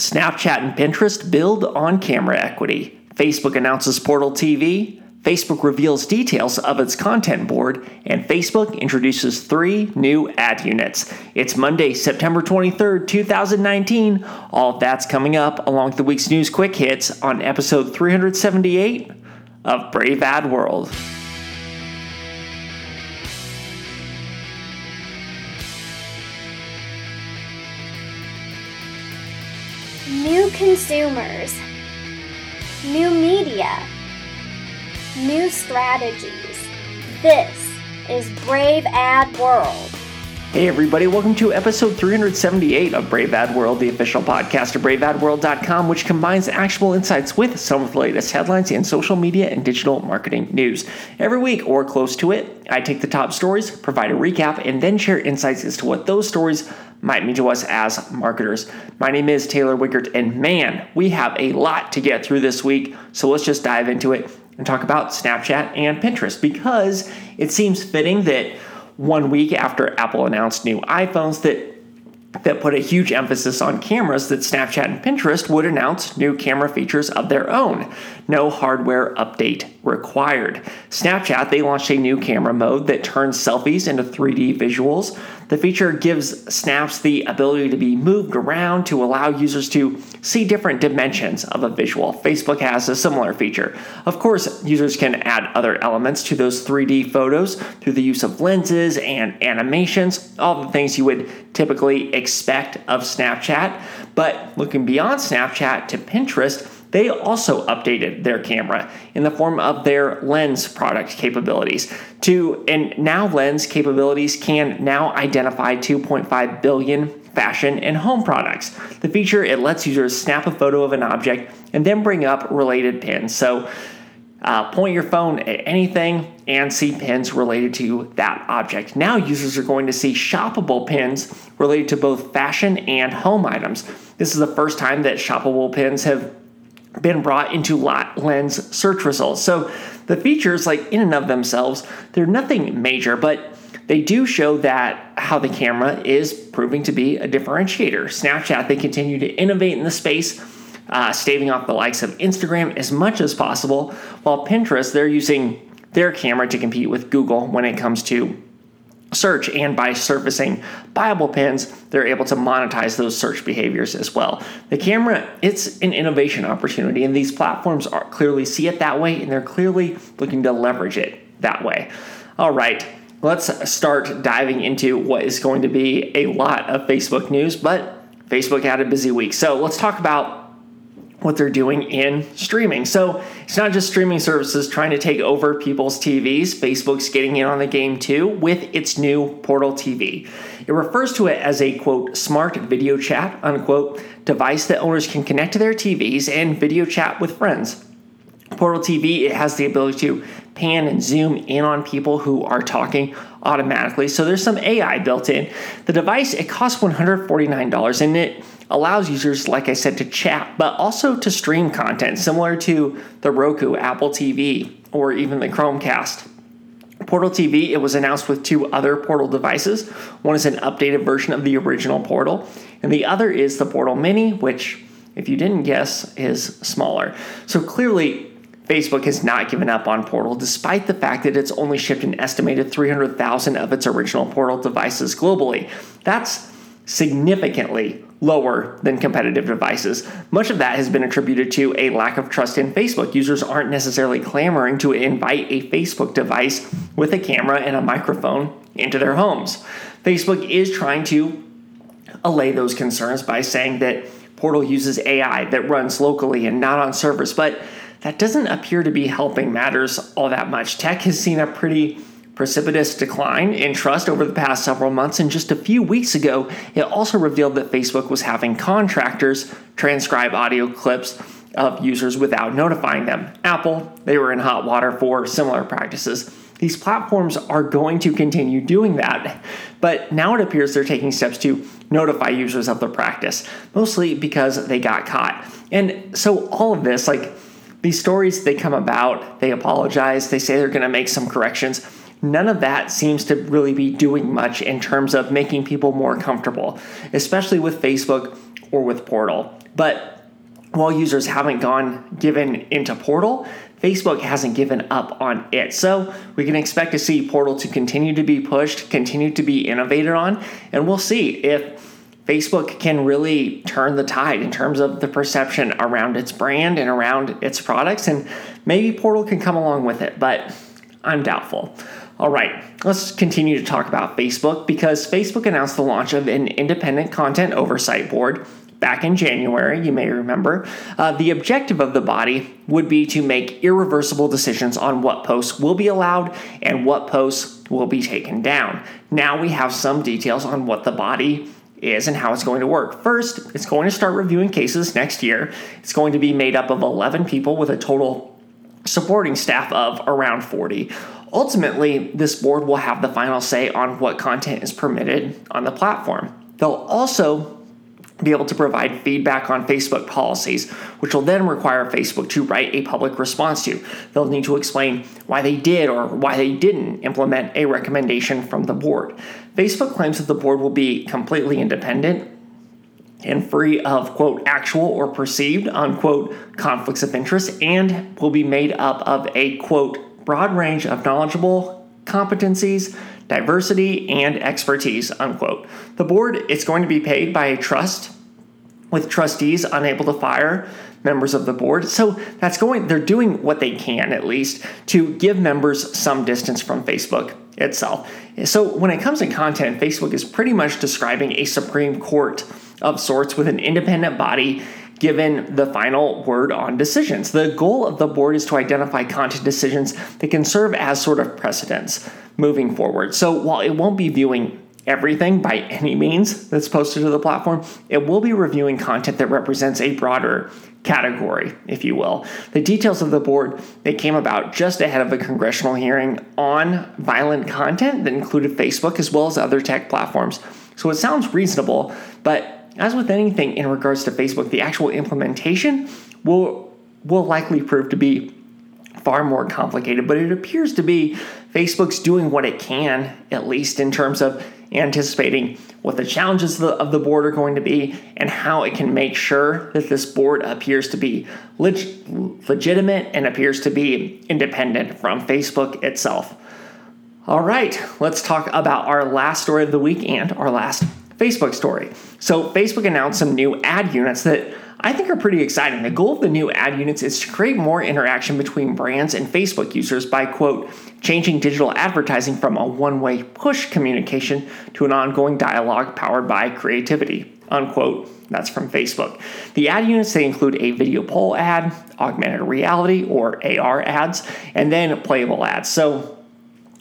Snapchat and Pinterest build on camera equity. Facebook announces Portal TV. Facebook reveals details of its content board, and Facebook introduces three new ad units. It's Monday, September 23rd, 2019. All of that's coming up along with the week's news quick hits on episode 378 of Brave Ad World. New consumers, new media, new strategies. This is Brave Ad World. Hey, everybody, welcome to episode 378 of Brave Ad World, the official podcast of BraveAdWorld.com, which combines actionable insights with some of the latest headlines in social media and digital marketing news. Every week or close to it, I take the top stories, provide a recap, and then share insights as to what those stories might mean to us as marketers. My name is Taylor Wiegert, and man, we have a lot to get through this week, so let's just dive into it and talk about Snapchat and Pinterest because it seems fitting that one week after Apple announced new iPhones that that put a huge emphasis on cameras that Snapchat and Pinterest would announce new camera features of their own. No hardware update required. Snapchat, they launched a new camera mode that turns selfies into 3D visuals. The feature gives snaps the ability to be moved around to allow users to see different dimensions of a visual. Facebook has a similar feature. Of course, users can add other elements to those 3D photos through the use of lenses and animations, all the things you would typically expect of Snapchat. But looking beyond Snapchat to Pinterest, they also updated their camera in the form of their lens product capabilities to and now lens capabilities can now identify 2.5 billion fashion and home products the feature it lets users snap a photo of an object and then bring up related pins so uh, point your phone at anything and see pins related to that object. Now, users are going to see shoppable pins related to both fashion and home items. This is the first time that shoppable pins have been brought into lens search results. So the features, like in and of themselves, they're nothing major, but they do show that how the camera is proving to be a differentiator. Snapchat, they continue to innovate in the space, uh, staving off the likes of Instagram as much as possible, while Pinterest, they're using their camera to compete with Google when it comes to search. And by surfacing buyable pins they're able to monetize those search behaviors as well. The camera it's an innovation opportunity and these platforms are clearly see it that way and they're clearly looking to leverage it that way. All right let's start diving into what is going to be a lot of facebook news but facebook had a busy week. So let's talk about what they're doing in streaming. So it's not just streaming services trying to take over people's TVs. Facebook's getting in on the game too with its new Portal TV. It refers to it as a quote smart video chat unquote device that owners can connect to their TVs and video chat with friends. Portal TV it has the ability to pan and zoom in on people who are talking automatically. So there's some AI built in. The device it costs $149 and it allows users, like I said, to chat, but also to stream content, similar to the Roku, Apple TV, or even the Chromecast. Portal TV, it was announced with two other Portal devices. One is an updated version of the original Portal, and the other is the Portal Mini, which, if you didn't guess, is smaller. So clearly, Facebook has not given up on Portal, despite the fact that it's only shipped an estimated 300,000 of its original Portal devices globally. That's significantly lower than competitive devices. Much of that has been attributed to a lack of trust in Facebook. Users aren't necessarily clamoring to invite a Facebook device with a camera and a microphone into their homes. Facebook is trying to allay those concerns by saying that Portal uses AI that runs locally and not on servers, but that doesn't appear to be helping matters all that much. Tech has seen a pretty precipitous decline in trust over the past several months, and just a few weeks ago, it also revealed that Facebook was having contractors transcribe audio clips of users without notifying them. Apple, they were in hot water for similar practices. These platforms are going to continue doing that, but now it appears they're taking steps to notify users of the practice, mostly because they got caught. And so, all of this, like these stories, they come about, they apologize, they say they're going to make some corrections none of that seems to really be doing much in terms of making people more comfortable, especially with Facebook or with Portal. But while users haven't gone given into Portal, Facebook hasn't given up on it. So we can expect to see Portal to continue to be pushed, continue to be innovated on, and we'll see if Facebook can really turn the tide in terms of the perception around its brand and around its products, and maybe Portal can come along with it, but I'm doubtful. All right, let's continue to talk about Facebook because Facebook announced the launch of an independent content oversight board back in January, you may remember. Uh, the objective of the body would be to make irreversible decisions on what posts will be allowed and what posts will be taken down. Now we have some details on what the body is and how it's going to work. First, it's going to start reviewing cases next year. It's going to be made up of 11 people with a total supporting staff of around 40. Ultimately, this board will have the final say on what content is permitted on the platform. They'll also be able to provide feedback on Facebook policies, which will then require Facebook to write a public response to. They'll need to explain why they did or why they didn't implement a recommendation from the board. Facebook claims that the board will be completely independent and free of quote actual or perceived unquote conflicts of interest and will be made up of a quote broad range of knowledgeable competencies diversity, and expertise, unquote. The board is going to be paid by a trust with trustees unable to fire members of the board. So that's going they're doing what they can at least to give members some distance from Facebook itself. So when it comes to content, Facebook is pretty much describing a supreme court of sorts with an independent body given the final word on decisions. The goal of the board is to identify content decisions that can serve as sort of precedents moving forward. So while it won't be viewing everything by any means that's posted to the platform, it will be reviewing content that represents a broader category, if you will. The details of the board they came about just ahead of a congressional hearing on violent content that included Facebook as well as other tech platforms. So it sounds reasonable, but as with anything in regards to Facebook, the actual implementation will will likely prove to be far more complicated, but it appears to be Facebook's doing what it can, at least in terms of anticipating what the challenges of the, of the board are going to be and how it can make sure that this board appears to be leg- legitimate and appears to be independent from Facebook itself. All right, let's talk about our last story of the week and our last Facebook story. So, Facebook announced some new ad units that I think are pretty exciting. The goal of the new ad units is to create more interaction between brands and Facebook users by, quote, changing digital advertising from a one way push communication to an ongoing dialogue powered by creativity, unquote. That's from Facebook. The ad units they include a video poll ad, augmented reality or AR ads, and then playable ads. So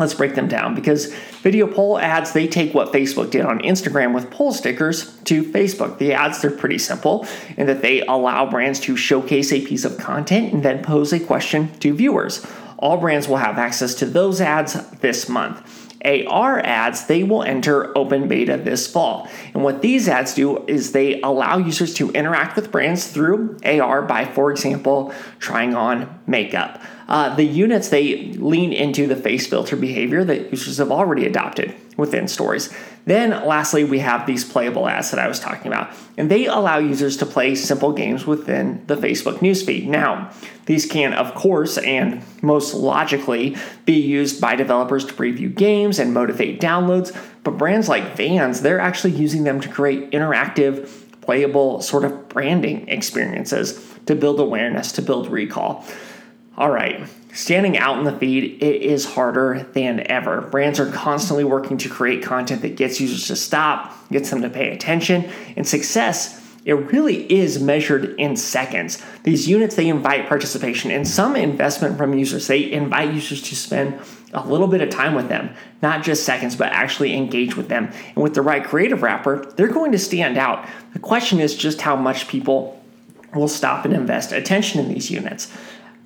let's break them down because video poll ads they take what facebook did on instagram with poll stickers to facebook the ads they're pretty simple in that they allow brands to showcase a piece of content and then pose a question to viewers all brands will have access to those ads this month AR ads, they will enter open beta this fall. And what these ads do is they allow users to interact with brands through AR by, for example, trying on makeup. Uh, the units they lean into the face filter behavior that users have already adopted within stories. Then, lastly, we have these playable ads that I was talking about, and they allow users to play simple games within the Facebook newsfeed. Now, these can, of course, and most logically, be used by developers to preview games and motivate downloads, but brands like Vans, they're actually using them to create interactive, playable sort of branding experiences to build awareness, to build recall. All right, standing out in the feed it is harder than ever. Brands are constantly working to create content that gets users to stop, gets them to pay attention, and success it really is measured in seconds. These units they invite participation and some investment from users. They invite users to spend a little bit of time with them, not just seconds, but actually engage with them. And with the right creative wrapper, they're going to stand out. The question is just how much people will stop and invest attention in these units.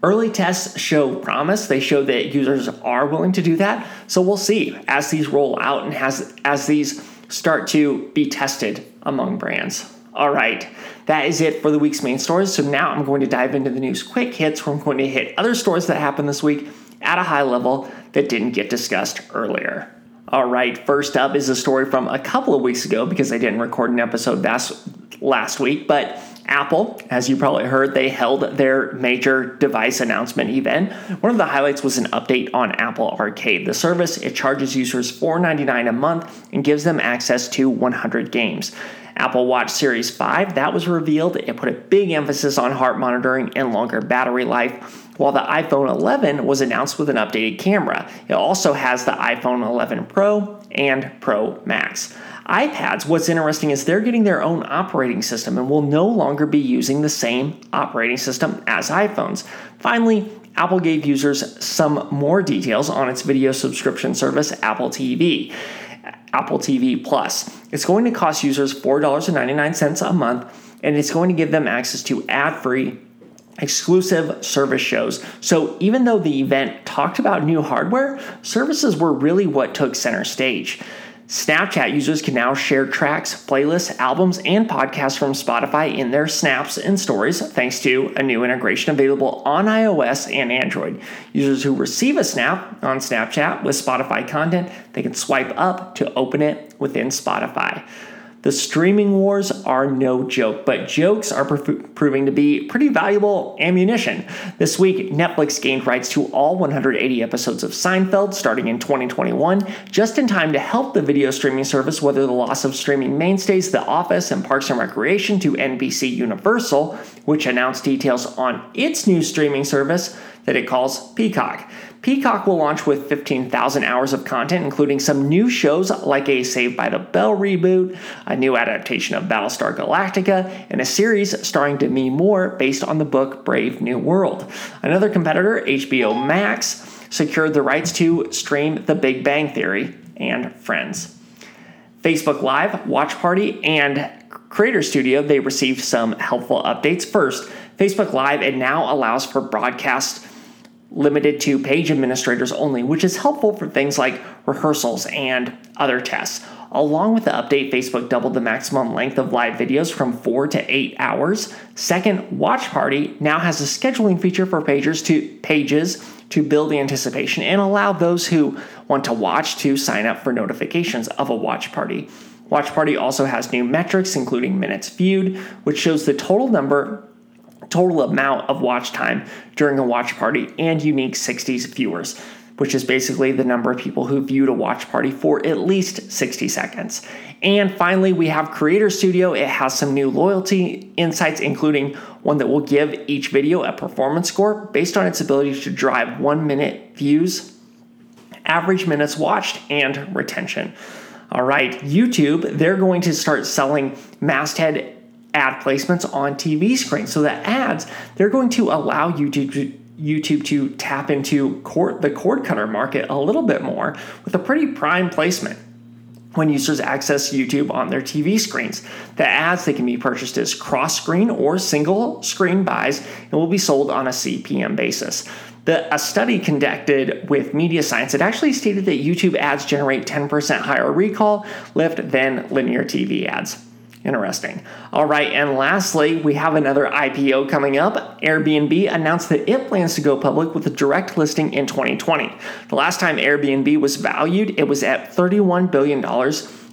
Early tests show promise. They show that users are willing to do that. So we'll see as these roll out and as, as these start to be tested among brands. All right, that is it for the week's main stories. So now I'm going to dive into the news quick hits where I'm going to hit other stories that happened this week at a high level that didn't get discussed earlier. All right, first up is a story from a couple of weeks ago because I didn't record an episode last, last week, but Apple, as you probably heard, they held their major device announcement event. One of the highlights was an update on Apple Arcade. The service it charges users $4.99 a month and gives them access to 100 games. Apple Watch Series 5 that was revealed. It put a big emphasis on heart monitoring and longer battery life. While the iPhone 11 was announced with an updated camera, it also has the iPhone 11 Pro and Pro Max iPads, what's interesting is they're getting their own operating system and will no longer be using the same operating system as iPhones. Finally, Apple gave users some more details on its video subscription service, Apple TV. Apple TV Plus. It's going to cost users $4.99 a month, and it's going to give them access to ad free exclusive service shows. So even though the event talked about new hardware, services were really what took center stage. Snapchat users can now share tracks, playlists, albums, and podcasts from Spotify in their snaps and stories thanks to a new integration available on iOS and Android. Users who receive a snap on Snapchat with Spotify content, they can swipe up to open it within Spotify. The streaming wars are no joke, but jokes are proving to be pretty valuable ammunition. This week, Netflix gained rights to all 180 episodes of Seinfeld starting in 2021, just in time to help the video streaming service weather the loss of streaming mainstays The Office and Parks and Recreation to NBC Universal, which announced details on its new streaming service that it calls Peacock. Peacock will launch with 15,000 hours of content, including some new shows like a Saved by the Bell reboot, a new adaptation of Battlestar Galactica, and a series starring Demi Moore based on the book Brave New World. Another competitor, HBO Max, secured the rights to stream The Big Bang Theory and Friends. Facebook Live, Watch Party, and Creator Studio, they received some helpful updates. First, Facebook Live, it now allows for broadcast limited to page administrators only, which is helpful for things like rehearsals and other tests. Along with the update, Facebook doubled the maximum length of live videos from 4 to 8 hours. Second, Watch Party now has a scheduling feature for pages to pages to build the anticipation and allow those who want to watch to sign up for notifications of a watch party. Watch Party also has new metrics including minutes viewed, which shows the total number total amount of watch time during a watch party and unique 60s viewers, which is basically the number of people who viewed a watch party for at least 60 seconds. And finally, we have Creator Studio. It has some new loyalty insights, including one that will give each video a performance score based on its ability to drive one minute views, average minutes watched, and retention. All right, YouTube, they're going to start selling masthead ad placements on TV screens. So the ads, they're going to allow YouTube to YouTube to tap into the cord cutter market a little bit more with a pretty prime placement when users access YouTube on their TV screens. The ads they can be purchased as cross screen or single screen buys and will be sold on a CPM basis. The, a study conducted with Media Science it actually stated that YouTube ads generate 10% higher recall lift than linear TV ads. Interesting. All right, and lastly, we have another IPO coming up. Airbnb announced that it plans to go public with a direct listing in 2020. The last time Airbnb was valued, it was at $31 billion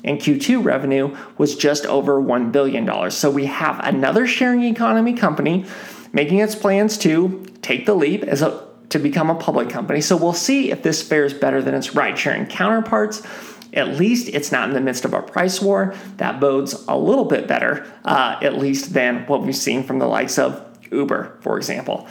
and Q2 revenue was just over $1 billion. So we have another sharing economy company making its plans to take the leap as a, to become a public company. So we'll see if this fares better than its ride sharing counterparts. At least it's not in the midst of a price war. That bodes a little bit better, uh, at least than what we've seen from the likes of Uber, for example.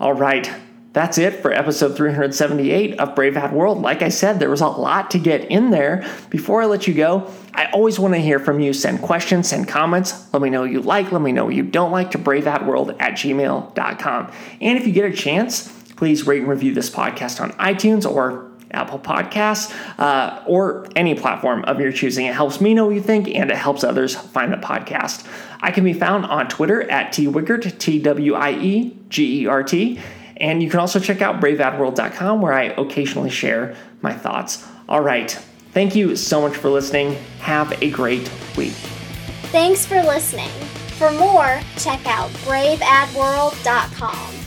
All right, that's it for episode 378 of Brave Ad World. Like I said, there was a lot to get in there. Before I let you go, I always want to hear from you. Send questions, send comments. Let me know you like, let me know you don't like to braveadworld at gmail.com. And if you get a chance, please rate and review this podcast on iTunes or Apple Podcasts, uh, or any platform of your choosing. It helps me know what you think and it helps others find the podcast. I can be found on Twitter at twiegert, T W I E G E R T. And you can also check out braveadworld.com where I occasionally share my thoughts. All right. Thank you so much for listening. Have a great week. Thanks for listening. For more, check out braveadworld.com.